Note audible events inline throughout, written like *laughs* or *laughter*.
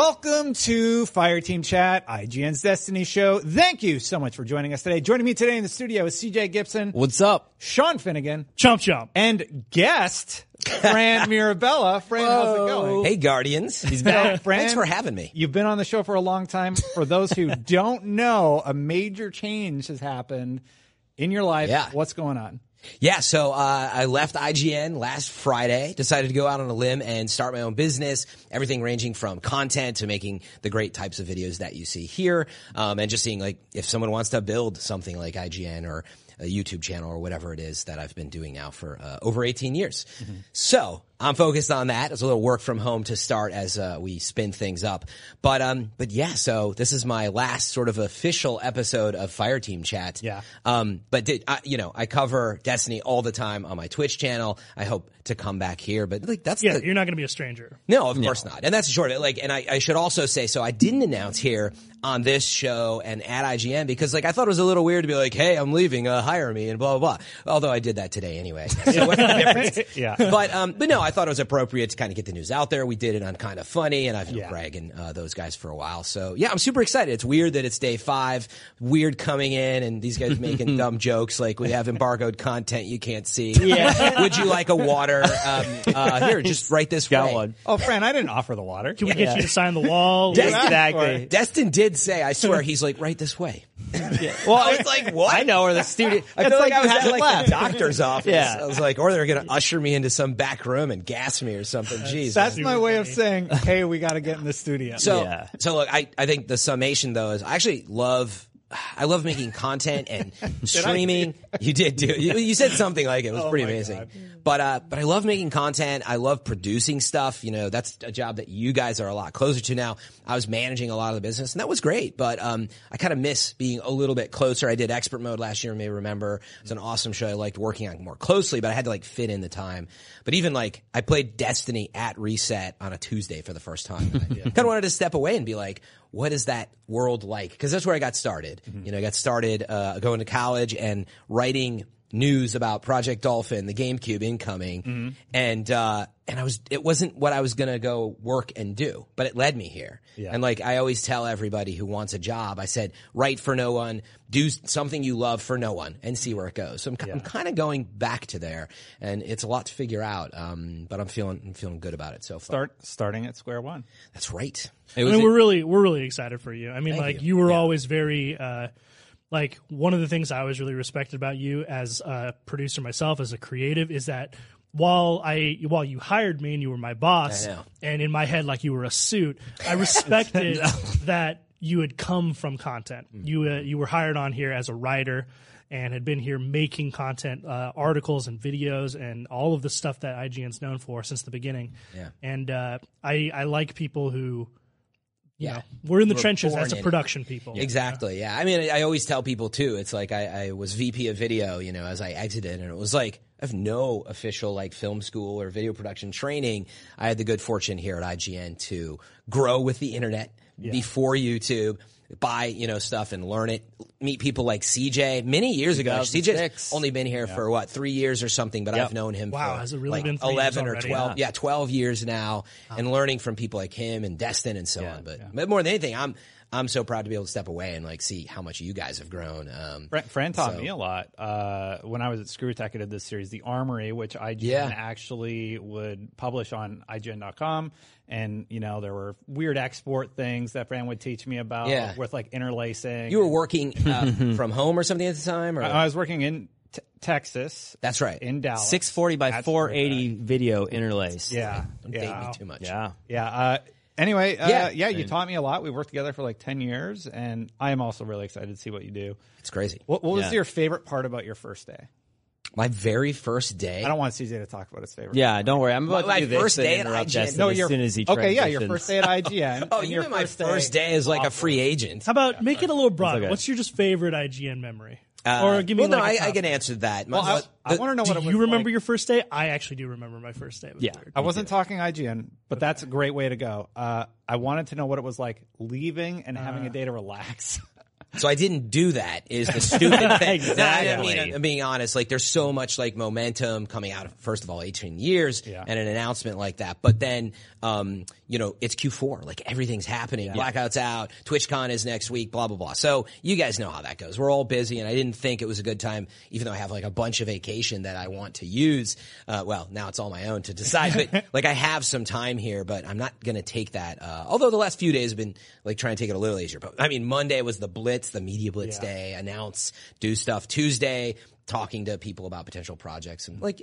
Welcome to Fireteam Chat, IGN's Destiny Show. Thank you so much for joining us today. Joining me today in the studio is CJ Gibson, What's up? Sean Finnegan, Chump chump. and guest Fran *laughs* Mirabella. Fran, how's it going? Hey, Guardians. He's back. *laughs* Fran- Thanks for having me. You've been on the show for a long time. For those who *laughs* don't know, a major change has happened in your life. Yeah. What's going on? Yeah, so uh, I left IGN last Friday, decided to go out on a limb and start my own business, everything ranging from content to making the great types of videos that you see here, um, and just seeing like if someone wants to build something like IGN or a YouTube channel or whatever it is that I've been doing now for uh, over 18 years. So I'm focused on that. It's a little work from home to start as uh, we spin things up. But um, but yeah, so this is my last sort of official episode of Fireteam Chat. Yeah. Um, but did, I, you know, I cover Destiny all the time on my Twitch channel. I hope to come back here, but like that's Yeah, the, you're not going to be a stranger. no, of course not. And that's short of it. Like, and I, I should also say, so I didn't announce here on this show and at IGN because like I thought it was a little weird to be like, hey, I'm leaving, uh, hire me and blah, blah, blah. Although I did that today anyway. *laughs* So what's the difference? *laughs* Yeah. But, um, but no, I thought it was appropriate to kind of get the news out there. We did it on Kinda Funny and I've been Yeah. bragging, uh, those guys for a while. So yeah, I'm super excited. It's weird that it's day five, weird coming in and these guys making *laughs* dumb jokes like we have embargoed content you can't see. *laughs* Yeah. *laughs* Would you like a water? Um, uh, here, just right this Got way. one. Oh, Fran, I didn't offer the water. Can we get you to sign the wall? Exactly. Destin did say, I swear, he's like, right this way. Well, I was like, what? I know or the studio. I feel like, like I was you at had like the doctor's office. Yeah. I was like, or they're going to usher me into some back room and gas me or something. Jeez. That's Super my way of saying, hey, we got to get in the studio. so, Yeah. so look, I, I think the summation though is I actually love, I love making content and *laughs* streaming. You did do, you, you said something like it. It was pretty amazing. God. But, uh, but I love making content. I love producing stuff. You know, that's a job that you guys are a lot closer to now. I was managing a lot of the business and that was great, but, um, I kind of miss being a little bit closer. I did expert mode last year, you may remember. It's an awesome show. I liked working on it more closely, but I had to like fit in the time. But even like, I played Destiny at reset on a Tuesday for the first time. *laughs* Kind of wanted to step away and be like, what is that world like? Cause that's where I got started. You know, I got started, uh, going to college and writing news about Project Dolphin, the GameCube incoming, and uh, and I was it wasn't what I was gonna go work and do, but it led me here. Yeah. And like I always tell everybody who wants a job, I said, write for no one, do something you love for no one, and see where it goes. So I'm, ki- I'm kind of going back to there, and it's a lot to figure out. Um, but I'm feeling I'm feeling good about it so far. Start starting at square one. That's right. I mean, we're really we're really excited for you. I mean, like you. you, were always very uh, like one of the things I always really respected about you as a producer myself, as a creative, is that while I while you hired me and you were my boss, and in my head like you were a suit, I respected *laughs* that you had come from content. Mm. You uh, you were hired on here as a writer. And had been here making content, uh, articles and videos, and all of the stuff that IGN's known for since the beginning. Yeah. And uh, I I like people who you Yeah. know, we're in the We're trenches as a production people. Exactly. Yeah. I mean, I always tell people too. It's like I, I was VP of video, you know, as I exited, and it was like I have no official like film school or video production training. I had the good fortune here at IGN to grow with the internet before YouTube. Buy you know stuff and learn it. Meet people like CJ many years ago. CJ's only been here for what three years or something, but Yep. I've known him Wow, for has it really like been eleven or twelve. Yeah, twelve years now, and learning from people like him and Destin and so on. But but more than anything, I'm I'm so proud to be able to step away and like see how much you guys have grown. Um, Fran, Fran taught So- me a lot uh, when I was at ScrewAttack. I did this series, The Armory, which IGN Yeah. actually would publish on IGN.com. And you know there were weird export things that Fran would teach me about Yeah. with like interlacing. you were working uh, *laughs* from home or something at the time, or I was working in t- Texas. That's right. in Dallas. 640 by That's 480 video interlace. Yeah, don't yeah. date me too much. Yeah. Yeah. Uh, anyway, uh, Yeah. yeah, you taught me a lot. We worked together for like 10 years, and I am also really excited to see what you do. it's crazy. What, what was Yeah. your favorite part about your first day? My very first day. I don't want CJ to talk about his favorite. Yeah, don't worry. I'm about My- to do my this first day at interrupt IGN. Justin No, as your soon as he okay. Yeah, your first day at *laughs* IGN. oh, you your meant my first day is like a free agent. How about make it a little broader? okay. What's your just favorite IGN memory? Uh, or give me well, no, like a I, I can answer that. My- Well, I, what- I want to know Do what it was. you remember like. your first day? I actually do remember my first day. It Yeah. weird. I wasn't talking IGN, but that's a great way to go. Uh, I wanted to know what it was like leaving and having a day to relax. *laughs* So I didn't do that. Is the *laughs* stupid thing? Exactly. I mean, I'm being honest. Like, there's so much like momentum coming out of first of all 18 years Yeah. and an announcement like that. But then, um, you know, it's Q4. Like everything's happening. Blackout's out. TwitchCon is next week. Blah blah blah. So you guys know how that goes. We're all busy, and I didn't think it was a good time, even though I have like a bunch of vacation that I want to use. Uh, well, now it's all my own to decide. But *laughs* like, I have some time here, but I'm not gonna take that. Uh, although the last few days have been like trying to take it a little easier. But I mean, Monday was the Blitz, the media Blitz day, announce, do stuff. Tuesday, talking to people about potential projects and like.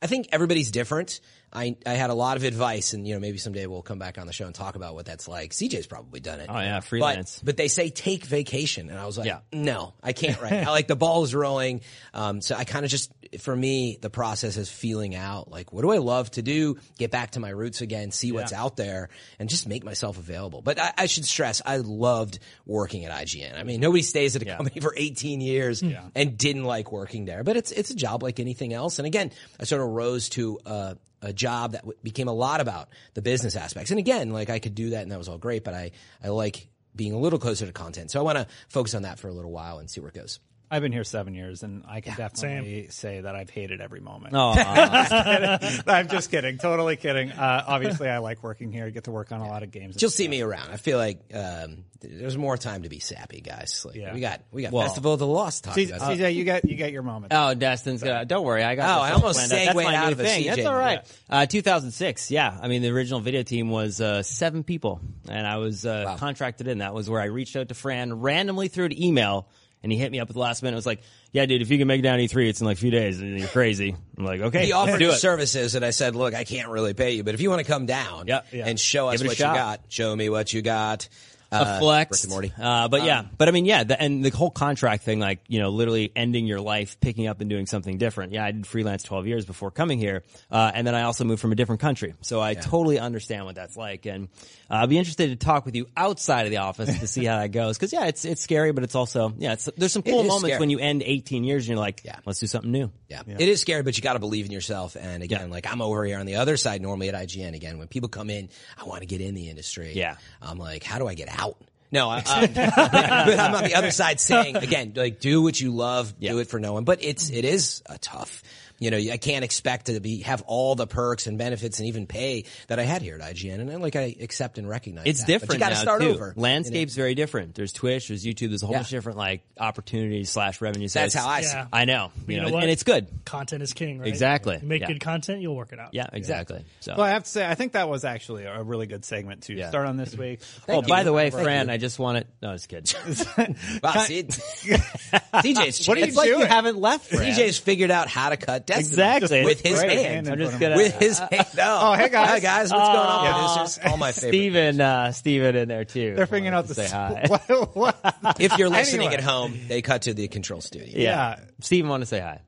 I think everybody's different. I I had a lot of advice, and you know maybe someday we'll come back on the show and talk about what that's like. CJ's probably done it. Oh, yeah, But- freelance. But, they say take vacation, and I was like, Yeah. no, I can't right *laughs* now. like the ball is rolling, um, so I kind of just for me the process is feeling out. Like what do I love to do? Get back to my roots again, see what's out there, and just make myself available. But I, I should stress, I loved working at IGN. I mean, nobody stays at a company for 18 years and didn't like working there. But it's it's a job like anything else. And again, I sort of rose to uh, a job that w- became a lot about the business aspects. And again, like I could do that, and that was all great. But I I like being a little closer to content, so I want to focus on that for a little while and see where it goes. I've been here seven years, and I can definitely say that I've hated every moment. Oh, *laughs* I'm just kidding. Totally kidding. Uh, obviously, I like working here. I get to work on a lot of games. You'll see me around. I feel like um, there's more time to be sappy, guys. Like Yeah. we got we got Well- Festival of the Lost to talk CJ, about. CJ, you got you get your moment. Oh, Destin's good. Don't worry, I got. Oh, this I all almost planned out. That's segued my out new of a thing. CJ. That's all right. Uh, 2006. Yeah, I mean the original video team was uh, seven people, and I was uh, contracted in. That was where I reached out to Fran randomly through an email, and he hit me up at the last minute. It was like, "Yeah, dude, if you can make it down E3, it's in like a few days." And you're crazy. I'm like, "Okay, he offered do it." services, and I said, "Look, I can't really pay you, but if you want to come down Yeah, yeah. and show us what you got, show me what you got." A Uh, flex. Rick and Morty. Uh, but yeah, but I mean, yeah, the, and the whole contract thing, like, you know, literally ending your life, picking up and doing something different. Yeah, I did freelance 12 years before coming here. Uh, and then I also moved from a different country. So I totally understand what that's like. And uh, I'll be interested to talk with you outside of the office to see how that goes. Cause yeah, it's, it's scary, but it's also, yeah, it's, there's some cool moments scary. when you end 18 years and you're like, Yeah. let's do something new. Yeah. it is scary, but you got to believe in yourself. And again, Yeah. like I'm over here on the other side normally at IGN. Again, when people come in, I want to get in the industry. Yeah. I'm like, how do I get out? No, I, *laughs* um, but, but I'm on the other side saying again, like do what you love, do it for no one. But it's it is a tough. You know, I can't expect to be have all the perks and benefits and even pay that I had here at IGN, and like I accept and recognize It's that. But different you got to start too. over. Landscape's very different. There's Twitch, there's YouTube, there's a whole Yeah. bunch of different like opportunities slash revenue. So That's how I see. Yeah. it. I know, you, You know, know what? and it's good. Content is king, right? Exactly. You make Yeah. good content, you'll work it out. Yeah, exactly. So. Well, I have to say, I think that was actually a really good segment to Yeah. start on this week. *laughs* oh, by the way, Thank Fran. I just wanted. No, it's good. *laughs* Wow, *laughs* see, DJ's What are you it's like you haven't left. Fran. DJ's figured out how to cut Destiny. Exactly. With his Right, hand. hand I'm just front of gonna. with his hand. *laughs* Oh, hey, guys. Hi guys, what's going on, Aw. producers? *laughs* All my favorite. Steven, uh, Steven in there too. They're figuring out Wanted the to say hi. *laughs* what, what? If you're listening Anyway. at home, they cut to the control studio. yeah. Yeah. Steven want to say hi.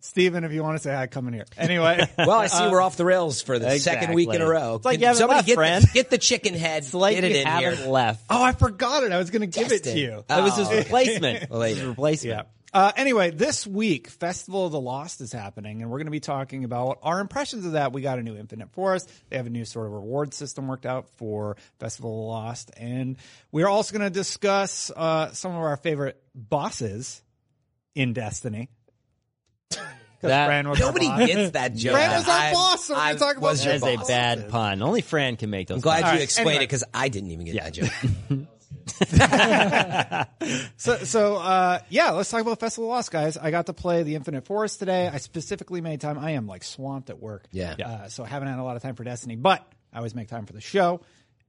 Steven, if you want to say hi, come in here. Anyway. Well, I see we're off the rails for the second week in a row. It's like you haven't somebody left, get, Fran. The, get the chicken head. It's like get it in haven't here. left. oh, I forgot it. I was going to give it to Destin. you. That was his Oh. replacement. It was his replacement. Yeah. Uh, anyway, this week, Festival of the Lost is happening, and we're going to be talking about our impressions of that. We got a new Infinite Forest. They have a new sort of reward system worked out for Festival of the Lost. And we're also going to discuss uh, some of our favorite bosses in Destiny. That- Fran was Nobody gets that joke. Fran was our I- boss, so we're I gonna talk about was your that. That is a bad pun. Only Fran can make those. I'm glad puns. you right, explained anyway. it because I didn't even get that joke. *laughs* *laughs* So, so uh, yeah, let's talk about Festival of Lost, guys. I got to play the Infinite Forest today. I specifically made time. I am like swamped at work. Yeah. Uh, so I haven't had a lot of time for Destiny, but I always make time for the show.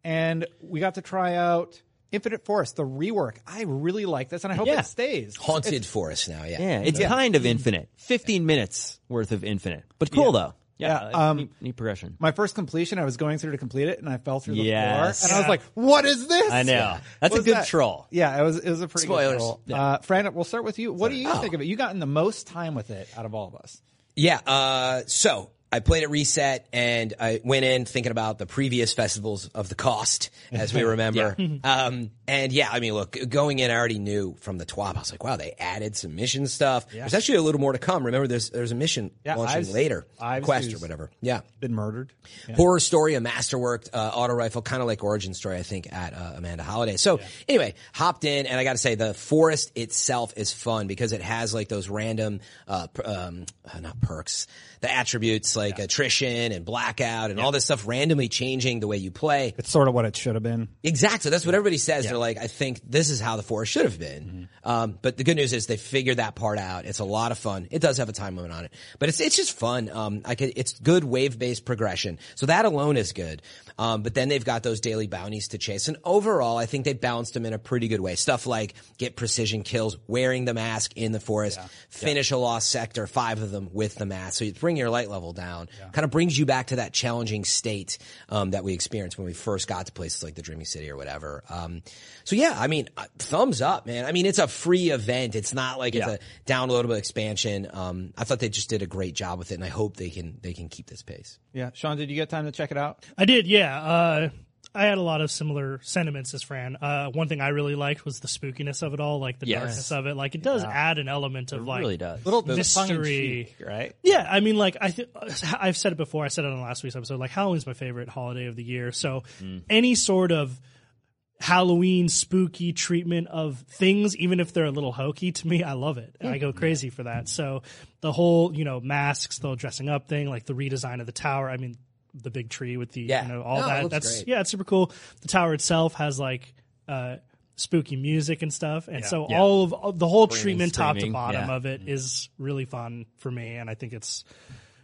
And we got to try out Infinite Forest, the rework. I really like this, and I hope Yeah. it stays. Haunted forest now, yeah. Yeah, it's kind of infinite. Fifteen minutes worth of infinite, but cool though. Yeah, Yeah, um, neat, neat progression. My first completion, I was going through to complete it, and I fell through the Yes. floor, and I was like, "What is this?" I know. *laughs* That's What a good that? troll. Yeah, it was. It was a pretty Spoilers. good troll. Uh, Fran, we'll start with you. What do you Oh. think of it? You gotten the most time with it out of all of us. Yeah. Uh, so I played at Reset and I went in thinking about the previous festivals of the Lost, as we *laughs* remember. um, and yeah, I mean, look, going in, I already knew from the TWAB. I was like, wow, they added some mission stuff. There's actually a little more to come. Remember, there's there's a mission Yeah, launching Ives- later, Ives quest or whatever. Yeah. Been murdered. Horror story, a masterwork uh, auto rifle, kind of like Origin Story, I think, at uh, Amanda Holliday. So anyway, hopped in, and I got to say, the forest itself is fun because it has like those random, uh, um, uh, not perks, the attributes like attrition and blackout and all this stuff randomly changing the way you play. It's sort of what it should have been. Exactly. That's what everybody says. They're like, I think this is how the forest should have been. Um, but the good news is they figured that part out. It's a lot of fun. It does have a time limit on it, but it's it's just fun. Um, I could, it's good wave based progression. So that alone is good. Um, but then they've got those daily bounties to chase, and overall, I think they balanced them in a pretty good way. Stuff like get precision kills, wearing the mask in the forest, finish a lost sector, five of them with the mask. So you bring your light level down. Kind of brings you back to that challenging state um, that we experienced when we first got to places like the Dreaming City or whatever. Um, so yeah, I mean, uh, thumbs up, man. I mean, it's a free event. It's not like it's a downloadable expansion. Um, I thought they just did a great job with it, and I hope they can they can keep this pace. Yeah, Sean, did you get time to check it out? I did, yeah. Uh, I had a lot of similar sentiments as Fran. Uh, one thing I really liked was the spookiness of it all, like the Yes. darkness of it. Like it does add an element of It like really does. Little mystery. tongue-in-cheek, right? Yeah, I mean, like I, th- I've said it before. I said it on last week's episode. Like Halloween's my favorite holiday of the year. So any sort of Halloween spooky treatment of things, even if they're a little hokey, to me, I love it. I go crazy for that. So the whole, you know, masks, the whole dressing up thing, like the redesign of the tower. I mean, the big tree with the, Yeah. you know, all No, that. That's great. yeah, it's super cool. The tower itself has like. uh spooky music and stuff and so Yeah. all of all- the whole treatment top to screaming, bottom yeah. of it is really fun for me and i think it's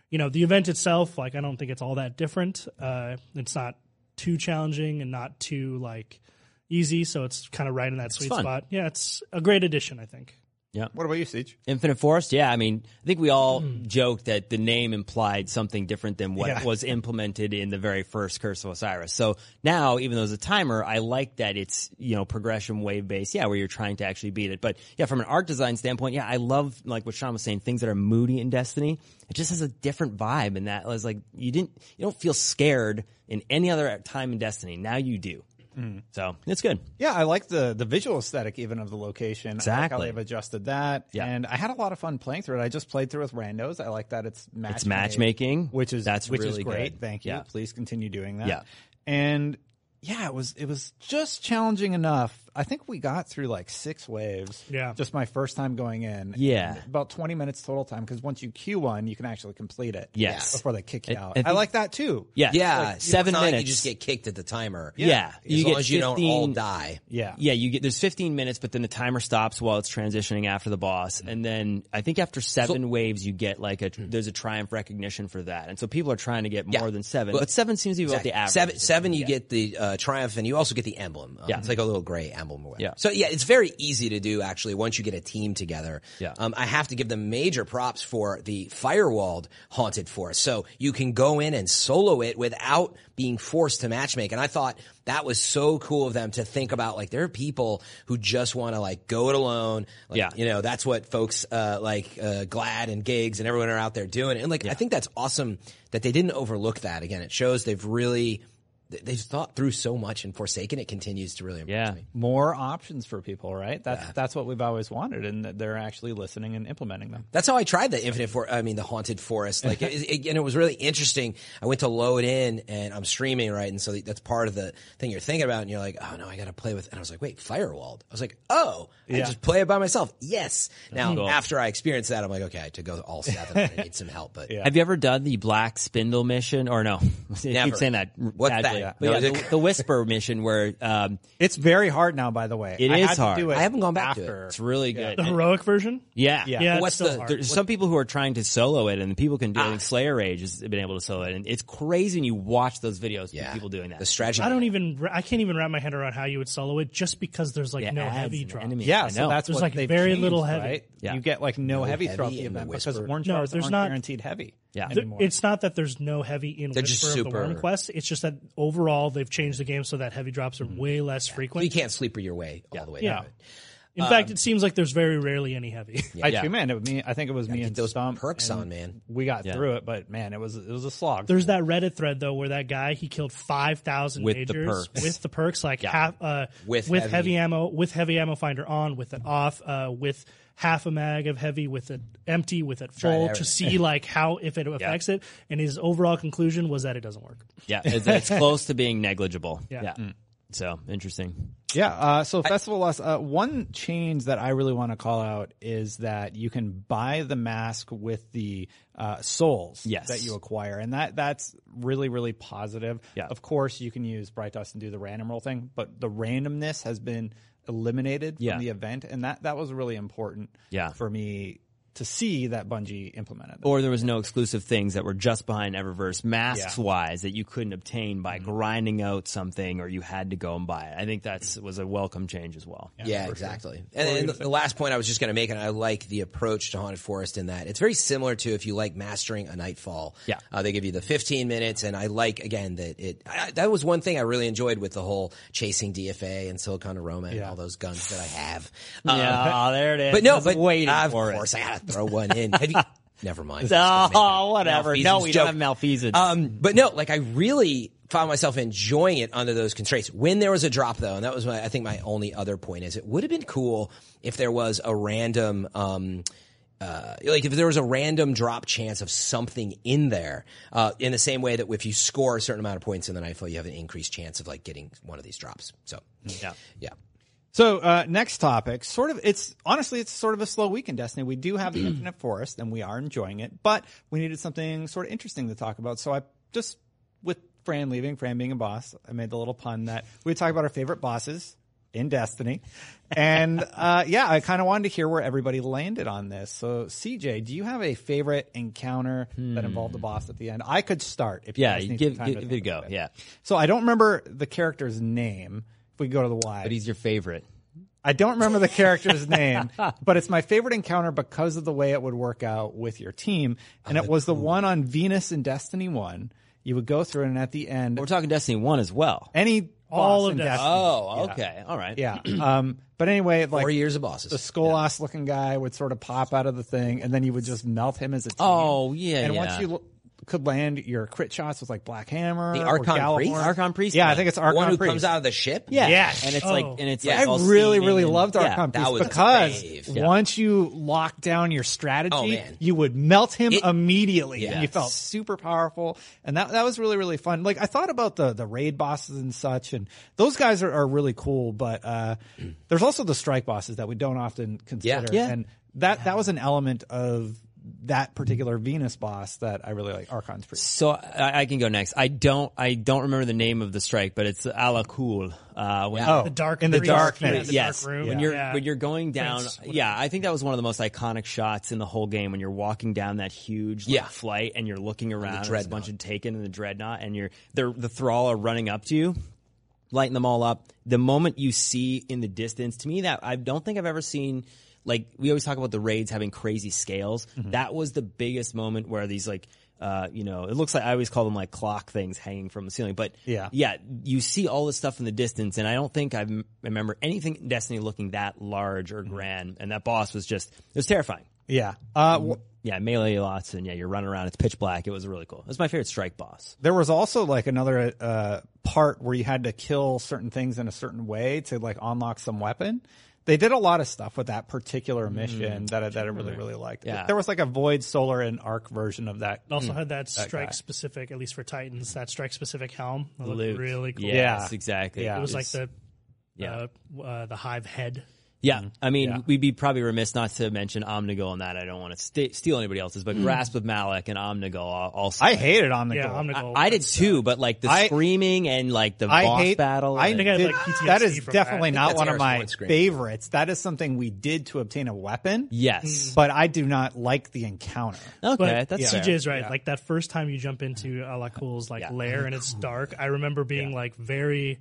you know the event itself like i don't think it's all that different uh it's not too challenging and not too like easy so it's kind of right in that sweet fun. spot yeah it's a great addition i think Yeah. What about you, CJ? Infinite Forest, yeah. I mean, I think we all hmm. joked that the name implied something different than what Yeah. was implemented in the very first Curse of Osiris. So now, even though it's a timer, I like that it's, you know, progression wave based, yeah, where you're trying to actually beat it. But yeah, from an art design standpoint, yeah, I love, like what Sean was saying, things that are moody in Destiny. It just has a different vibe and that was like, you didn't, you don't feel scared in any other time in Destiny. Now you do. Mm. So it's good. Yeah, I like the the visual aesthetic even of the location. I like Exactly. they've adjusted that. Yeah. And I had a lot of fun playing through it. I just played through with randos. I like that it's match It's matchmaking, which is that's which is great. good. Thank you. Yeah. Please continue doing that. Yeah. And yeah, it was it was just challenging enough. I think we got through like six waves. Yeah. Just my first time going in. Yeah. About twenty minutes total time because once you queue one, you can actually complete it. Yes. Before they kick you I- out. I I, think- like that too. Yeah. Yeah, Like, you know, seven like minutes. you just get kicked at the timer. Yeah. as You long get as you don't all die. Yeah. Yeah, you get there's 15 minutes, but then the timer stops while it's transitioning after the boss, and then I think after seven waves, you get like a there's a triumph recognition for that, and so people are trying to get more Yeah. than seven, Well, but seven seems to be about the average. Seven, seven you get the uh, triumph, and you also get the emblem. Um, Yeah. it's like a little gray emblem whatever. Yeah. So yeah, it's very easy to do actually once you get a team together. Yeah. Um, I have to give them major props for the firewalled haunted forest. So you can go in and solo it without being forced to matchmake. And I thought that was so cool of them to think about like there are people who just want to like go it alone. Like, Yeah. You know, that's what folks uh, like uh, Gladd and Gigz and everyone are out there doing. And like I think that's awesome that they didn't overlook that. Again, it shows they've really they've thought through so much and Forsaken it continues to really impress Yeah. me. More options for people, right? That's that's what we've always wanted, and that they're actually listening and implementing them. That's how I tried the Infinite For I mean, the Haunted Forest. Like, it, it, and it was really interesting. I went to load in and I'm streaming, right? And so that's part of the thing you're thinking about. And you're like, oh no, I got to play with, and I was like, wait, Firewalled. I was like, oh, I just play it by myself. Yes. Now, cool. after I experienced that, I'm like, okay, to go all seven, I *laughs* need some help. But Have you ever done the Black Spindle mission? Or no? *laughs* I keep saying that. What's badly. that? But No, yeah, the, the Whisper mission where um, It's very hard now, by the way. It I is had to hard. do it I haven't gone back to it. after. it's really good. The heroic version. yeah. Yeah. Yeah, What's the- hard. There's some people who are trying to solo it, and people can do it. I Slayerage has been able to solo it, and it's crazy when you watch those videos. of yeah, people doing that. The strategy. I don't even. I can't even wrap my head around how you would solo it, just because there's like Yeah, no heavy drop. enemies. Yeah, I so know. that's There's, what like, very changed, little heavy. Right? Yeah. You get like no, heavy heavy throughout the in event because Whisper. orange No, bars there's aren't not- guaranteed heavy. Yeah. Anymore. It's not that there's no heavy in They're Whisper just of the Worm super- Quest. It's just that overall they've changed the game so that heavy drops are way less frequent. you can't sleeper your way all the way Yeah. down. In fact, it seems like there's very rarely any heavy. I Yeah. too, man. It was me. I think it was me get and those Stump. perks and on, man. We got Yeah. through it, but man, it was it was a slog. There's that Reddit thread though where that guy he killed five thousand With the majors perks. with the perks like half uh, With with heavy. heavy. ammo with heavy ammo finder on with it off uh, with half a mag of heavy with it empty with it full to see like how if it affects it and his overall conclusion was that it doesn't work. yeah, *laughs* it's, it's close to being negligible. Yeah. So interesting. Yeah. Uh, so Festival Lost. Uh, one change that I really want to call out is that you can buy the mask with the uh, souls Yes. that you acquire, and that that's really really positive. Yeah. Of course, you can use Bright Dust and do the random roll thing, but the randomness has been eliminated Yeah. from the event, and that that was really important. Yeah. For me to see that Bungie implemented. that. Or there was no exclusive things that were just behind Eververse masks Yeah. wise that you couldn't obtain by grinding out something or you had to go and buy it. I think that's was a welcome change as well. Yeah, exactly. And, and the, the last point I was just going to make, and I like the approach to Haunted Forest in that it's very similar to if you like mastering a Nightfall. Yeah. uh, they give you the 15 minutes, and I like again that it. I, that was one thing I really enjoyed with the whole chasing DFA and Silicon Neuroma and Yeah. all those guns that I have. *laughs* Yeah, there it is. But no, Just but waiting of for it. course I got to throw one in. Have you? *laughs* Never mind. Oh, whatever. No, we joke. don't have malfeasance. Um, but no, like I really found myself enjoying it under those constraints. When there was a drop though, and that was my, I think my only other point is it would have been cool if there was a random, um, uh, like if there was a random drop chance of something in there, uh, in the same way that if you score a certain amount of points in the Nightfall, you have an increased chance of like getting one of these drops. So, yeah. yeah. So uh, next topic, sort of, it's honestly, it's sort of a slow week in Destiny. We do have the *clears throat* Infinite Forest, and we are enjoying it, but we needed something sort of interesting to talk about. So I just, with Fran leaving, Fran being a boss, I made the little pun that we would talk about our favorite bosses in Destiny, and *laughs* uh, yeah, I kind of wanted to hear where everybody landed on this. So CJ, do you have a favorite encounter that involved a boss at the end? I could start. If you Yeah, you give, give, give it a go. about Yeah. So I don't remember the character's name. If we go to the Y, But he's your favorite. I don't remember the character's name, *laughs* but it's my favorite encounter because of the way it would work out with your team. And it was the one on Venus in Destiny 1. You would go through it, and at the end, We're talking Destiny 1 as well. any All boss of Destiny. Destiny. Oh, okay. All right. Yeah. Um, but anyway, like Four years of bosses. the Skolas looking guy would sort of pop out of the thing, and then you would just melt him as a team. Oh, yeah, And yeah. once you l- could land your crit shots with like Black Hammer, The or Archon Gjallarhorn. Priest? Archon Priest? Yeah, I think it's Archon one who Priest. comes out of the ship. Yeah. Yes. And it's Oh. like, and it's Yeah. like I all really, really and- loved yeah. Archon that Priest was because. Yeah. once you lock down your strategy, Oh, you would melt him It- immediately. And you felt super powerful. And that, that was really, really fun. Like I thought about the, the raid bosses and such, and those guys are, are really cool, but, uh, there's also the strike bosses that we don't often consider. Yeah. And that, that was an element of that particular Venus boss that I really like, Archon's Priest. So I, I can go next. I don't. I don't remember the name of the strike, but it's ala cool. Uh, when, Oh, The dark in the priest. darkness. Yeah, the yes, dark room. when Yeah. you're Yeah. when you're going down. Thanks. Yeah, I think that was one of the most iconic shots in the whole game when you're walking down that huge like, Yeah. flight and you're looking around. and There's a bunch of taken in the dreadnought, and you're they're the thrall are running up to you. lighting them all up. The moment you see in the distance, to me, that I don't think I've ever seen. Like we always talk about the raids having crazy scales. Mm-hmm. That was the biggest moment where these like. Uh, you know, it looks like I always call them like clock things hanging from the ceiling, but Yeah. yeah, you see all this stuff in the distance, and I don't think I m- remember anything in Destiny looking that large or grand. And that boss was just it was terrifying. Yeah. Uh, Yeah, melee lots, and yeah, you're running around. It's pitch black. It was really cool. It was my favorite strike boss. there was also like another uh, part where you had to kill certain things in a certain way to like unlock some weapon. They did a lot of stuff with that particular mission that I, that I really really liked. Yeah. There was like a Void Solar and Arc version of that. It also had that guy. strike specific, at least for Titans, that strike specific helm. That looked Luke. really cool. Yeah. Yes, exactly. Yeah. It was like the yeah. uh, uh, the hive head. Yeah, mm-hmm. I mean, Yeah. we'd be probably remiss not to mention Omnigul on that. I don't want to st- steal anybody else's, but mm. Grasp of Malik and Omnigul al- also. I hated on the Yeah, goal. Omnigul. I, I did too, but like the I- screaming and like the I boss hate battle. I and- think I did- like, that is definitely that. not one of my Point favorites. That is something we did to obtain a weapon. yes. Mm. but I do not like the encounter. Okay, But that's CJ fair. is right. Yeah. Like that first time you jump into Alak-Hul's like Yeah. lair and it's dark. I remember being like very.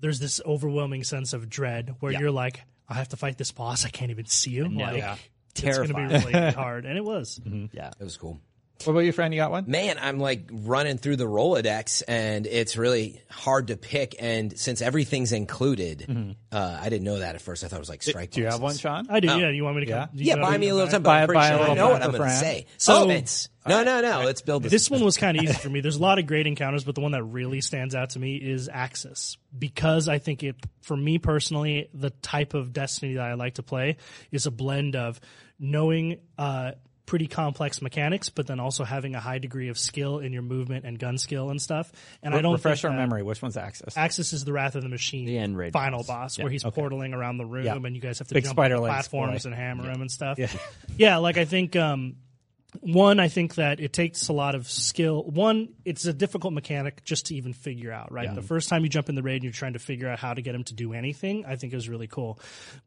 There's this overwhelming sense of dread where Yeah. you're like, I have to fight this boss. I can't even see him. know. Like, Yeah. it's going to be Terrifying. really *laughs* hard, and it was. Mm-hmm. Yeah. It was cool. What about you, friend? You got one? Man, I'm like running through the Rolodex and it's really hard to pick. And since everything's included, uh, I didn't know that at first. I thought it was like strike. Do you have one. Sean? I do. Yeah. You want me to? Yeah. Come, you Yeah, buy me a little time. Buy- But I'm pretty buy a sure I little know what I'm for going to say. So- oh, Vince. No, no, no. Let's build this. This one was kind of *laughs* easy for me. There's a lot of great encounters, but the one that really stands out to me is Aksis because I think it, for me personally, the type of Destiny that I like to play is a blend of knowing uh, pretty complex mechanics, but then also having a high degree of skill in your movement and gun skill and stuff. And I don't refresh our memory. Which one's Aksis? Aksis is the Wrath of the Machine, The end raid final boss. Yeah, where he's portaling around the room, Yeah. and you guys have to Big jump on platforms boy. and hammer him and stuff. Yeah. Yeah. like I think um, one, I think that it takes a lot of skill. One, it's a difficult mechanic just to even figure out. Right, the first time you jump in the raid, and you're trying to figure out how to get him to do anything. I think is really cool,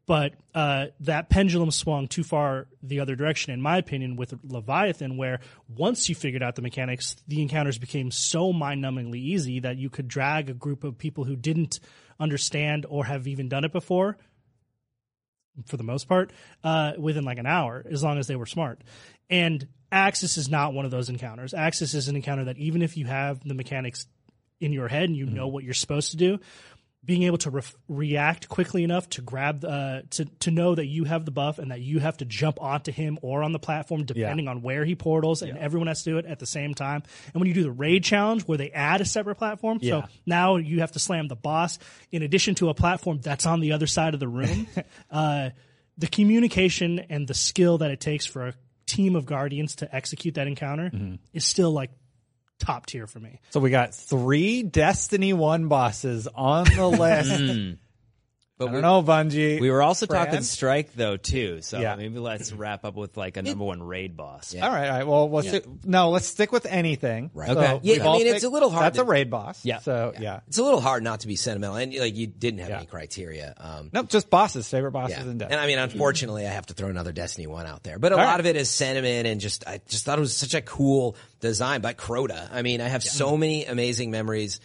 but uh, that pendulum swung too far the other direction, in my opinion, with Leviathan, where once you figured out the mechanics, the encounters became so mind-numbingly easy that you could drag a group of people who didn't understand or have even done it before for the most part, uh, within like an hour, as long as they were smart. And Aksis is not one of those encounters. Aksis is an encounter that even if you have the mechanics in your head and you know what you're supposed to do, being able to ref react quickly enough to grab uh, to to know that you have the buff and that you have to jump onto him or on the platform depending on where he portals and everyone has to do it at the same time. And when you do the raid challenge where they add a separate platform, Yeah. so now you have to slam the boss in addition to a platform that's on the other side of the room. *laughs* uh, the communication and the skill that it takes for a team of guardians to execute that encounter Mm-hmm. is still like top tier for me. So we got three Destiny One bosses on the *laughs* list. But I don't know, Bungie. We were also Fran? talking strike though too, so Yeah. maybe let's wrap up with like a number one raid boss. All right, all right. Well, we'll stick, no, let's stick with anything. Right. So Okay. Yeah, I all mean, it's a little hard That's to- a raid boss. Yeah. So yeah. it's a little hard not to be sentimental, and like you didn't have Yeah. any criteria. Um, No, just bosses. Favorite bosses Yeah. in And I mean, unfortunately, I have to throw another Destiny one out there. But a All lot right. of it is sentiment and just, I just thought it was such a cool design by Crota. I mean, I have so many amazing memories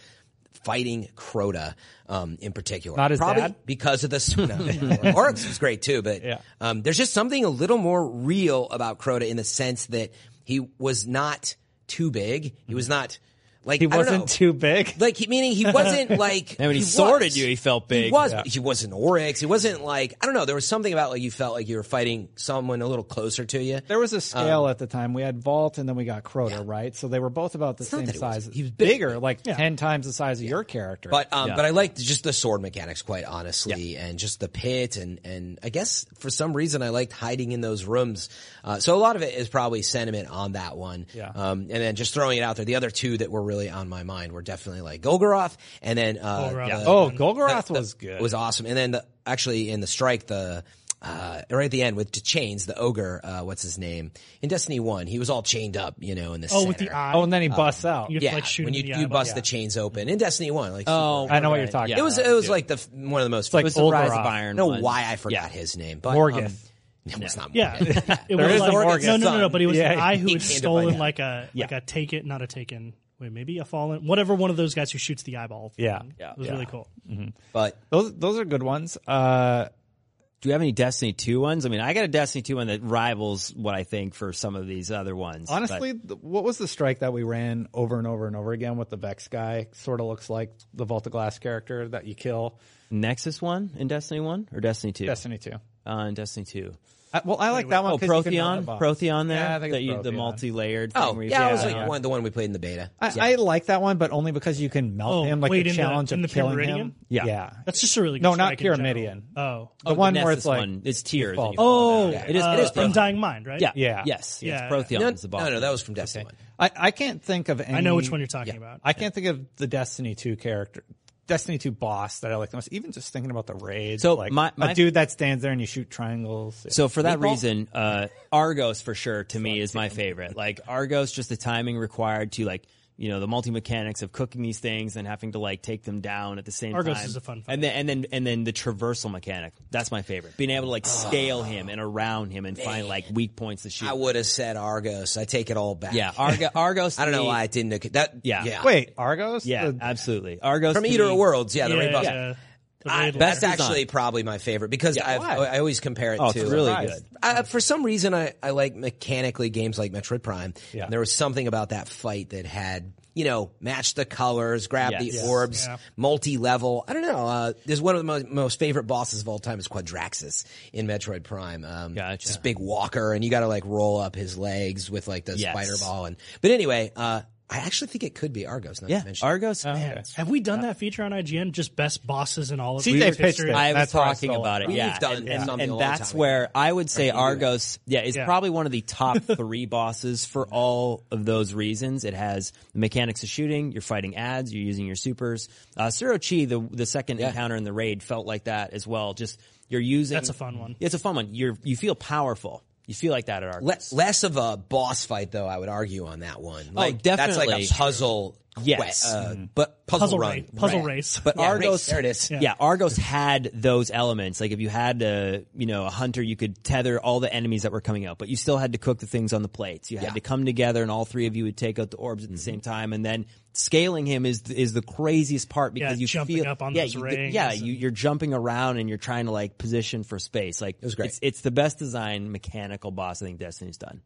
fighting Crota, um, in particular. Not his Probably dad? because of the, *laughs* no, Oryx was great too, but, Yeah. um, there's just something a little more real about Crota in the sense that he was not too big. He was not, like, he I don't wasn't know. too big. Like, he, meaning he wasn't *laughs* like. And when he was. sorted you, he felt big. He was. Yeah. He wasn't Oryx. He wasn't like I don't know. There was something about like you felt like you were fighting someone a little closer to you. There was a scale Um, at the time. We had Vault and then we got Crota, right? So they were both about the not same size. wasn't. He was big, bigger, like ten times the size of your character. But um, Yeah. but I liked just the sword mechanics, quite honestly, and just the pit, and and I guess for some reason I liked hiding in those rooms. Uh, so a lot of it is probably sentiment on that one. Yeah. Um, and then just throwing it out there, the other two that were really on my mind were definitely like Golgoroth, and then uh, Golgoroth. the- oh, Golgoroth the- the- was good. Was awesome. And then the, actually in the strike, the uh, right at the end with the chains, the ogre, uh, what's his name in Destiny One? He was all chained up, you know, in the Oh, center. with the eye. oh, and then he busts out. You Yeah, like when you, the you eyeball. bust the chains open in Destiny One, like Oh, super- I know what you're talking Yeah. it was it was like the one of the most. like It was the Rise of I Iron. don't know one. why I forgot Yeah. his name, but Morgan. um, it was not Yeah, *laughs* it was like Morgan no, no, no, no. But it was Yeah, the eye who he had stolen like a like a take it, not a taken. Wait, maybe a fallen, whatever one of those guys who shoots the eyeball. thing. Yeah. Yeah. it was Yeah. really cool. But Those those are good ones. Uh, Do you have any Destiny 2 ones? I mean, I got a Destiny 2 one that rivals what I think for some of these other ones. honestly, th- what was the strike that we ran over and over and over again with the Vex guy? Sort of looks like the Vault of Glass character that you kill. Nexus 1 in Destiny 1 or Destiny 2? Destiny two. Uh, in Destiny 2. I, well, I like that one. Oh, 'cause you can Protheon? mount a box. Protheon there? Yeah, I think that it's you, the multi-layered oh where you yeah, it was yeah, like one the one we played in the beta. I, I like that one, but only because you can melt Oh, him. Like wait, the in the- challenge in of the killing Pyramidion? him. Yeah. yeah. That's just a really good No, not strike in general. Pyramidion. Oh, The Oh, one the where it's like one, it's tiers. fall and you down. fall oh, down. It is- uh, it is Protheon. Undying Mind, right? Yeah. Yeah. Yes. Yeah. Yeah. Protheon is the boss. no, no, that was from Destiny I, I can't think of any. I know which one you're talking about. I can't think of the Destiny 2 character, Destiny 2 boss that I like the most. Even just thinking about the raids. So like my- my- a dude that stands there and you shoot triangles. So for that Meatball? reason, uh, Argos for sure to me is my favorite. Like Argos, just the timing required to like you know the multi mechanics of cooking these things and having to like take them down at the same Argos time. is a fun fight. And then and then and then the traversal mechanic. That's my favorite. Being able to like scale him and around him and find like weak points to shoot. I would have said Argos. I take it all back. yeah, Argo, *laughs* Argos. I don't know me- why I didn't. That Yeah. yeah. Wait, Argos? Yeah, The- absolutely. Argos from Eater me- of Worlds. Yeah, the yeah, raid boss. yeah. I- that's design. actually probably my favorite because I've. I always compare it Oh, to it's really good. Uh, for some reason, I, I like mechanically games like Metroid Prime. Yeah. And there was something about that fight that had, you know, match the colors, grab Yes. the Yes. orbs, Yeah. multi-level. I don't know. Uh, there's one of the most, most favorite bosses of all time is Quadraxis in Metroid Prime. Um, Gotcha. This big walker, and you got to like roll up his legs with like the Yes. spider ball. And but anyway, uh, I actually think it could be Argos. Not Yeah, mention. Argos. Oh, man, okay. Have we done that feature on IGN? Just best bosses in all of CJ we pitched history? it. I was That's talking about it it. Yeah, done and, it and, something and that's where ago. I would say do. Argos. Yeah, is Yeah. probably one of the top *laughs* three bosses for all of those reasons. It has the mechanics of shooting. You're fighting ads. You're using your supers. Uh, Surochi, the the second encounter in the raid, felt like that as well. Just you're using. That's a fun one. It's a fun one. You're you feel powerful. You feel like that at. Le- less of a boss fight, though. I would argue on that one. Oh, like, That's like a puzzle. Yes. que- uh, mm-hmm. but puzzle, Puzzle run. race. Puzzle Right. race. But Yeah, Argos, race, there it is. Yeah. Argos had those elements. Like if you had a, you know, a hunter, you could tether all the enemies that were coming out, but you still had to cook the things on the plates. You had Yeah. to come together, and all three of you would take out the orbs at the same mm-hmm. time, and then scaling him is is the craziest part because Yeah, you jumping feel up on yeah, those you, rings yeah, and- you, you're jumping around and you're trying to like position for space. Like it was great. It's, it's the best design mechanical boss I think Destiny's done.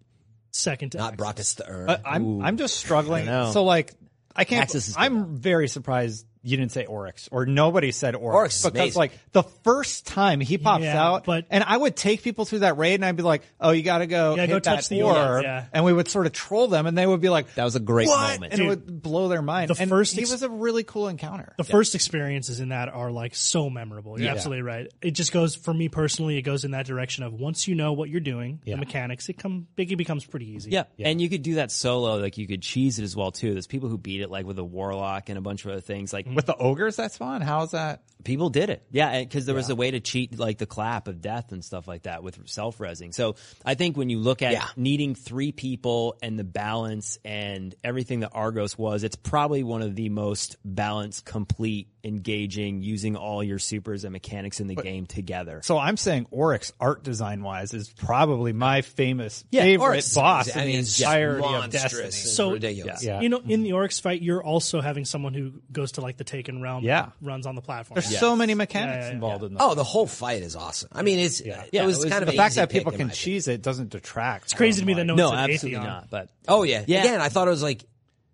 Second to Not Aksis. Brockus the Urn. Uh, I- I'm I'm just struggling. So like I can't. I'm very surprised you didn't say Oryx or nobody said Oryx, Oryx because amazing. like the first time he pops Yeah, out, but- and I would take people through that raid and I'd be like, oh, you got to go gotta hit go that touch the orb, orb, yeah. and we would sort of troll them, and they would be like, That was a great what? moment. and it would blow their mind. the and first he ex- was a really cool encounter. The first experiences in that are like so memorable. You're Yeah. absolutely right. It just goes for me personally. It goes in that direction of once you know what you're doing, Yeah. the mechanics, it come Biggie becomes pretty easy. Yeah. and you could do that solo. Like you could cheese it as well too. There's people who beat it like with a warlock and a bunch of other things. Like With the ogres, that's fun. How's that? people did it. Yeah, eh, because there was a way to cheat like the clap of death and stuff like that with self resing. So I think when you look at Yeah. needing three people and the balance and everything that Argos was, it's probably one of the most balanced, complete, engaging, using all your supers and mechanics in the game together. So I'm saying Oryx art design wise is probably my famous Yeah, favorite Oryx boss is- in I mean, the it's just entirety of Destiny. So- ridiculous. Yeah. You know, in the Oryx fight, you're also having someone who goes to like the Taken Realm, Yeah. runs on the platform. There's so many mechanics Yeah, yeah, yeah. involved in that. Oh, the whole fight is awesome. I mean, it's Yeah. it was, kind of the fact that people can cheese it doesn't detract. It's crazy to me that no, no, one said absolutely Atheon. not. But Oh yeah. Yeah. Again, I thought it was like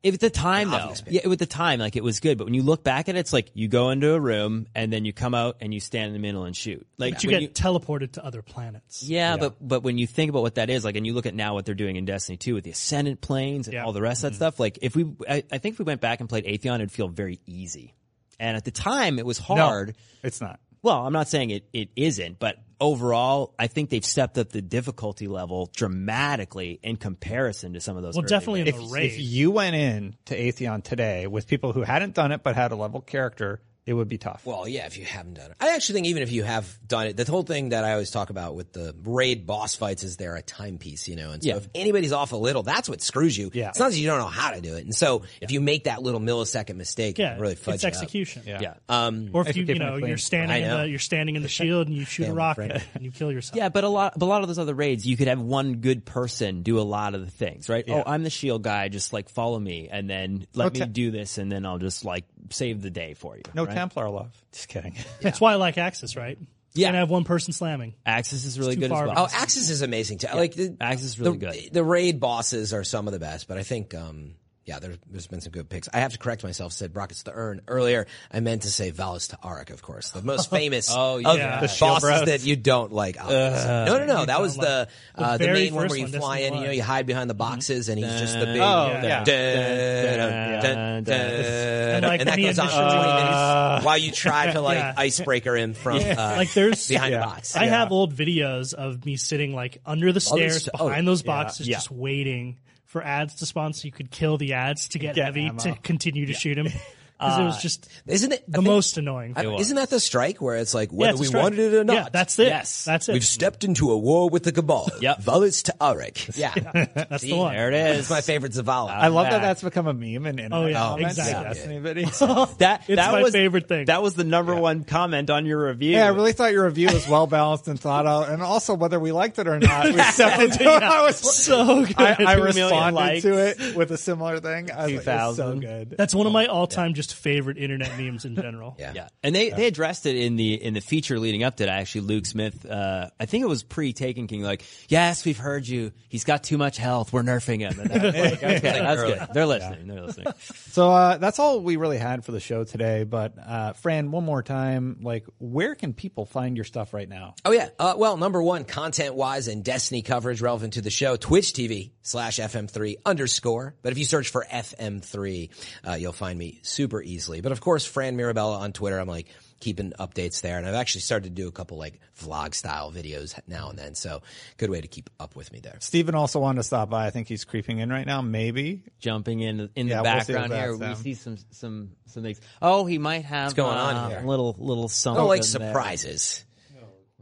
At the time, though, pick. yeah, with the time, like it was good. But when you look back at it, it's like you go into a room and then you come out and you stand in the middle and shoot. Like But you when get teleported to other planets. yeah, but but when you think about what that is, like, and you look at now what they're doing in Destiny 2 with the Ascendant planes and Yeah. all the rest of that mm-hmm. stuff, like if we, I, I think if we went back and played Atheon, it'd feel very easy. And at the time, it was hard. No, it's not. Well, I'm not saying it, it isn't, but overall, I think they've stepped up the difficulty level dramatically in comparison to some of those. Well, early definitely in the If, raid. if you went in to Atheon today with people who hadn't done it but had a level character, it would be tough. Well, yeah, if you haven't done it. I actually think even if you have done it, the whole thing that I always talk about with the raid boss fights is they're a timepiece, you know? And so Yeah. if anybody's off a little, that's what screws you. Yeah. It's not that you don't know how to do it. And so if you make that little millisecond mistake, Yeah, it really fudge it's you up. execution. Yeah. Um, Or if If you you're you keeping know you're standing I in the you're standing in the *laughs* shield and you shoot a Family rocket friend. and you kill yourself. Yeah, but a lot, but a lot of those other raids, you could have one good person do a lot of the things, right? Oh, I'm the shield guy, just like follow me, and then let No me do this, and then I'll just like save the day for you. no right? Templar love. Just kidding. *laughs* That's why I like Aksis, right? Yeah. and I have one person slamming. Aksis is really good as well. Oh, Aksis is amazing too. Like the, Aksis is really the, good. The raid bosses are some of the best, but I think, um, yeah, there, there's been some good picks. I have to correct myself. Said Brockets to Earn earlier. I meant to say Valus Ta'aurc, of course, the most *laughs* famous Oh, yeah. the The bosses Bros. that you don't like. obviously. no, no, no. That was the like. uh, The the main one where you one, fly in you know you hide behind the boxes and he's just the big. Oh, yeah. dun, dun, Yeah. dun, dun, And, like, and that goes on for 20 minutes while you try to like Yeah. icebreaker him from uh, Like there's behind the box. I have old videos of me sitting like under the stairs oh, behind those boxes, just waiting for ads to spawn so you could kill the ads to get, Get heavy ammo. to continue to shoot him. *laughs* Because it was uh, just Isn't it the think- most annoying. I- isn't that the strike where it's like Yeah, whether it's a we strike. wanted it or not? Yeah, that's it. Yes. That's it. We've stepped into a war with the Cabal. Yep. Valus Ta'aurc. *laughs* Yeah. *laughs* that's See, the one. There it It's is. my favorite Zavala. I love that back. that's become a meme in internet Oh, yeah, comments. exactly. Yeah, Destiny videos. *laughs* That It's that my was favorite thing. That was the number one comment on your review. Yeah, I really thought your review was well balanced and thought out, and also whether we liked it or not. We stepped into it. I was So good. I, I responded to it with a similar thing. I was like, it's so good. That's one of my all-time just favorite internet memes in general. *laughs* Yeah. Yeah, and they, they addressed it in the in the feature leading up to it. Actually, Luke Smith, uh, I think it was pre Taken King, like, yes, we've heard you. He's got too much health. We're nerfing him. And I was like, *laughs* okay, that's good. They're listening. They're listening. So uh, that's all we really had for the show today. But uh, Fran, one more time, like, where can people find your stuff right now? Oh yeah. Uh, well, number one, content wise and Destiny coverage relevant to the show, Twitch TV slash FM3 underscore. But if you search for FM3, uh, you'll find me super easily. But of course, Fran Mirabella on Twitter, I'm like keeping updates there. And I've actually started to do a couple like vlog style videos now and then. So good way to keep up with me there. Steven also wanted to stop by. I think he's creeping in right now. Maybe. Jumping in in Yeah, the we'll background here, that's we see some some some things. Oh, he might have What's going on uh, here? Little little something. don't like there.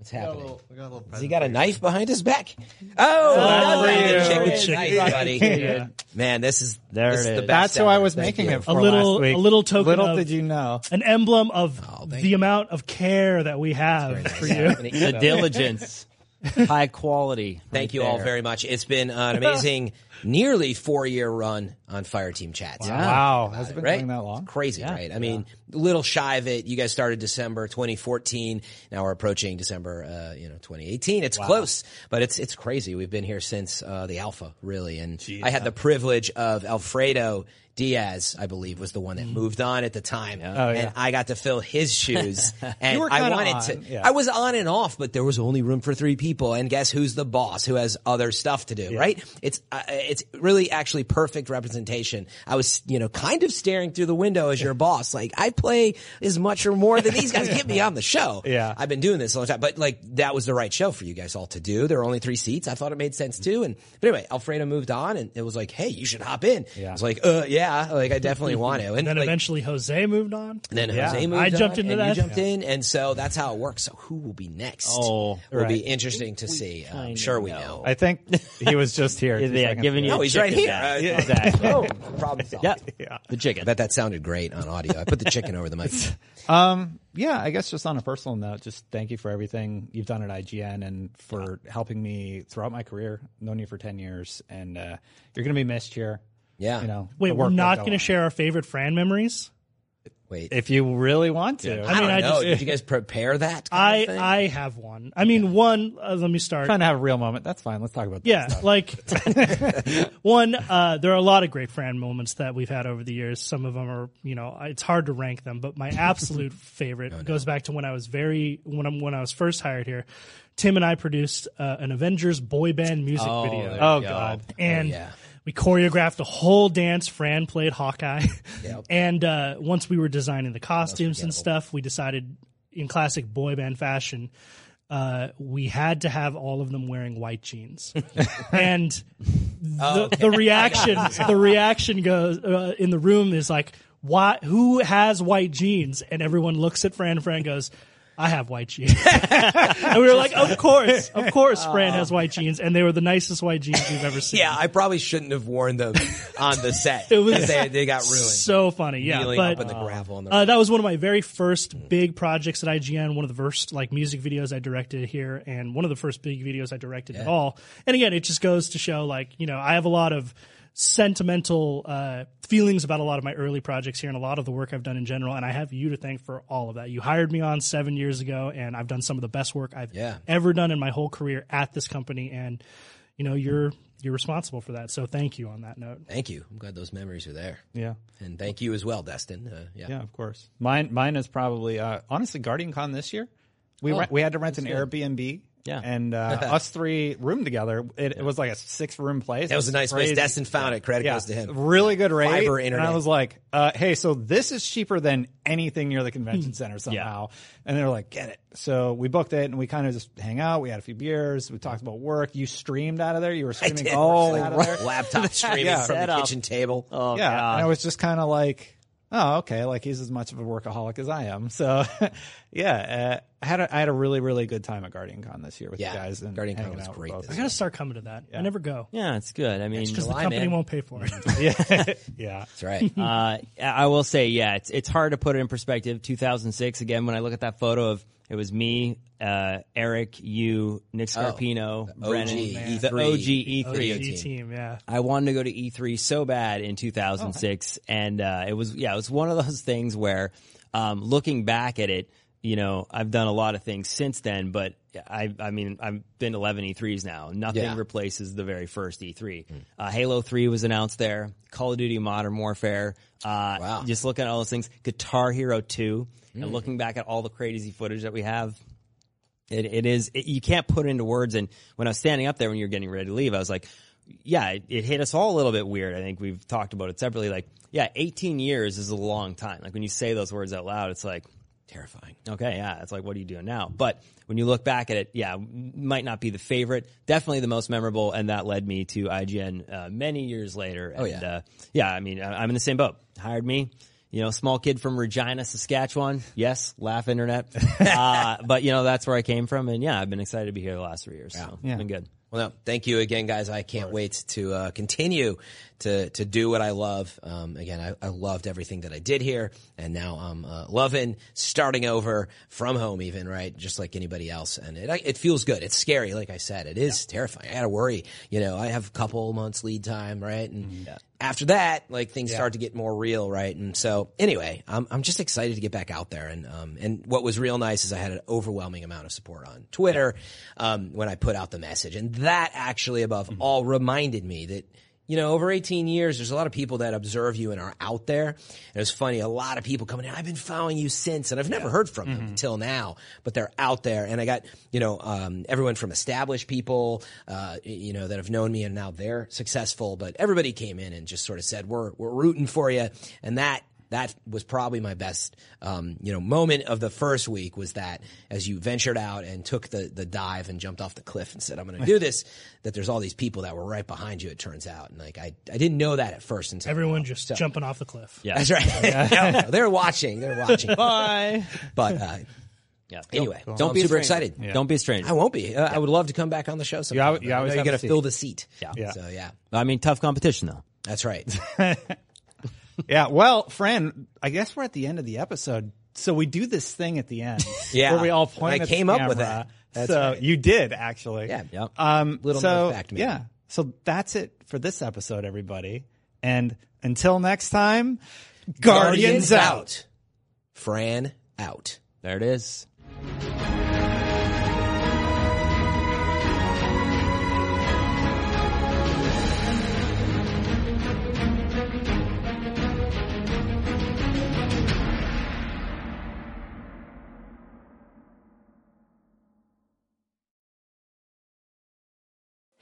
Surprises. What's happening? Has he got a knife behind his back? Oh, there he you does go. have the Chicken. chicken, buddy. *laughs* Man, this is There this it is the is. best. That's who I was Thank making you. it for A little- last week. a little token Little of- did you know. An emblem of Oh, the you. amount of care that we have for you. The diligence, *laughs* high quality. Thank right you all there. very much. It's been uh, an amazing, nearly four year run on Fireteam Chats. Wow, has it been Right? going that long? It's crazy, right? I mean, a little shy of it. You guys started December 2014. Now we're approaching December, uh, you know, 2018. It's close, but it's it's crazy. We've been here since uh, the Alpha, really. And I had the privilege of Alfredo Diaz, I believe, was the one that moved on at the time. Oh, yeah. and I got to fill his *laughs* shoes. and You were I wanted on, to. yeah. I was on and off, but there was only room for three people. And guess who's the boss? Who has other stuff to do? Right? It's uh, it's really actually perfect representation. I was you know kind of staring through the window as your boss. Like I play as much or more than these guys. Get me on the show. *laughs* Yeah. I've been doing this a long time, but like that was the right show for you guys all to do. There were only three seats. I thought it made sense too. And but anyway, Alfredo moved on, and it was like, hey, you should hop in. Yeah. I was like, uh, yeah, like I definitely want to. *laughs* And Then like, eventually Jose moved on. and then Yeah. Jose moved I jumped on, into and that. You jumped in, and so that's how it works. So who will be next? Oh, will be interesting to see. I'm kinda sure we know. know. I think he was just here. *laughs* yeah, seconds giving you. No, a he's right here. back. Uh, Exactly. *laughs* oh, problem solved. Yep. Yeah. The chicken. I bet that sounded great on audio. I put the chicken over the mic. *laughs* Um, yeah, I guess just on a personal note, just thank you for everything you've done at IGN and for helping me throughout my career. Known you for ten years, and uh, you're going to be missed here. Yeah. You know, Wait, we're not going to share our favorite Fran memories. Wait. if you really want to. I, I mean, don't I know. just- Did you guys prepare that? I? I have one. I mean, one. Uh, let me start. trying to have a real moment. That's fine. Let's talk about that. Yeah, stuff. like *laughs* one. Uh, there are a lot of great Fran moments that we've had over the years. Some of them are, you know, it's hard to rank them. But my absolute *laughs* favorite goes back to when I was very when I'm when I was first hired here. Tim and I produced uh, an Avengers boy band music video. Oh go. God. and yeah. We choreographed a whole dance. Fran played Hawkeye, *laughs* and uh, once we were designing the costumes and stuff, we decided, in classic boy band fashion, uh, we had to have all of them wearing white jeans, *laughs* and the, the reaction, *laughs* the reaction goes uh, in the room is like, why who has white jeans? And everyone looks at Fran. Fran goes. I have white jeans. *laughs* and we were like, of course, of *laughs* course, Fran has white jeans. And they were the nicest white jeans we've ever seen. Yeah, I probably shouldn't have worn them on the set. *laughs* It was they, they got ruined. So funny. Yeah. Kneeling but up in the gravel. On the Uh, that was one of my very first big projects at IGN. One of the first like music videos I directed here, and one of the first big videos I directed at all. And again, it just goes to show like you know I have a lot of sentimental uh, feelings about a lot of my early projects here and a lot of the work I've done in general. And I have you to thank for all of that. You hired me on seven years ago, and I've done some of the best work I've Yeah. ever done in my whole career at this company. And you know you're you're responsible for that. So thank you on that note. Thank you. I'm glad those memories are there. Yeah. And thank you as well, Destin. Uh, yeah. Yeah, of course. Mine, mine is probably uh, honestly Guardian Con this year. We Oh, rent, we had to rent an Airbnb. Yeah. and uh, *laughs* us three roomed together. It, it was like a six room place. That was a nice place. Crazy. Destin found it. Credit Yeah, goes to him. really good rate. Fiber And internet. I was like, uh, "Hey, so this is cheaper than anything near the convention *laughs* center somehow." And they're like, "Get it." So we booked it, and we kind of just hang out. We had a few beers. We talked about work. You streamed out of there. You were streaming all Like, *laughs* out of there. Laptop streaming Yeah. from the Setup. kitchen table. Oh, yeah, God. and I was just kind of like, oh, okay, like he's as much of a workaholic as I am. So, yeah, uh, I had a, I had a really really good time at Guardian Con this year with Yeah, you guys. And Guardian Con hanging was out with great both I of gotta start coming to that. I never go Yeah, it's good. I mean, because the July, company man. won't pay for it. *laughs* yeah, yeah. That's right. *laughs* uh, I will say, yeah, it's it's hard to put it in perspective. 2006, again, when I look at that photo of it was me, uh, Eric, you, Nick Scarpino, Oh, the Brennan, OG the E3. OG E3. Video OG team. team, yeah. I wanted to go to E3 so bad in 2006, and uh, it was yeah, it was one of those things where, um, looking back at it, you know, I've done a lot of things since then, but I I mean I've been 11 E3s now. Nothing Yeah. replaces the very first E3. Uh, Halo 3 was announced there. Call of Duty Modern Warfare. Uh, Wow. Just looking at all those things. Guitar Hero 2, and looking back at all the crazy footage that we have. It, it is. It, you can't put it into words. And when I was standing up there when you were getting ready to leave, I was like, "Yeah, it, it hit us all a little bit weird." I think we've talked about it separately. Like, yeah, 18 years is a long time. Like when you say those words out loud, it's like, Terrifying. okay, yeah, it's like, what are you doing now? But when you look back at it, yeah, might not be the favorite, definitely the most memorable, and that led me to IGN uh, many years later. Oh, yeah. uh, yeah. I mean, I- I'm in the same boat. Hired me. You know, small kid from Regina, Saskatchewan. Yes, laugh internet. *laughs* uh, but you know, that's where I came from, and yeah, I've been excited to be here the last three years. So Yeah. it's been good. Well, no, thank you again, guys. I can't wait to uh, continue to to do what I love. Um, again, I, I loved everything that I did here, and now I'm uh, loving starting over from home, even right, just like anybody else. And it it feels good. It's scary, like I said. It is terrifying. I got to worry. You know, I have a couple months lead time, right, and. After that, like things start to get more real, right? And so, anyway, I'm I'm just excited to get back out there. And um and what was real nice is I had an overwhelming amount of support on Twitter um when I put out the message, and that actually above all reminded me that you know, over 18 years, there's a lot of people that observe you and are out there. And it's funny, a lot of people coming in, I've been following you since, and I've never heard from them until now, but they're out there. And I got, you know, um, everyone from established people, uh, you know, that have known me and now they're successful, but everybody came in and just sort of said, we're, we're rooting for you. And that, that was probably my best, um, you know, moment of the first week was that as you ventured out and took the, the dive and jumped off the cliff and said, I'm going to do *laughs* this, that there's all these people that were right behind you, it turns out. And like, I, I didn't know that at first until Everyone just So- jumping off the cliff. Yeah. That's right. *laughs* No, no, they're watching. They're watching. *laughs* Bye. But uh, Yeah. anyway, don't, so I'm be super stranger. excited. Don't be a stranger. I won't be. Uh, I would love to come back on the show sometime. al- but you I always know have you're a to fill the seat. Yeah. Yeah. So yeah, I mean, tough competition though. that's right. Yeah, well, Fran, I guess we're at the end of the episode. So we do this thing at the end. *laughs* Yeah. Where we all point I at the came up with camera. that. That's so right. you did actually. Yeah. Yep. Um, Little so, fact, maybe. Yeah. So that's it for this episode, everybody. And until next time, Guardians, out. Fran out. There it is.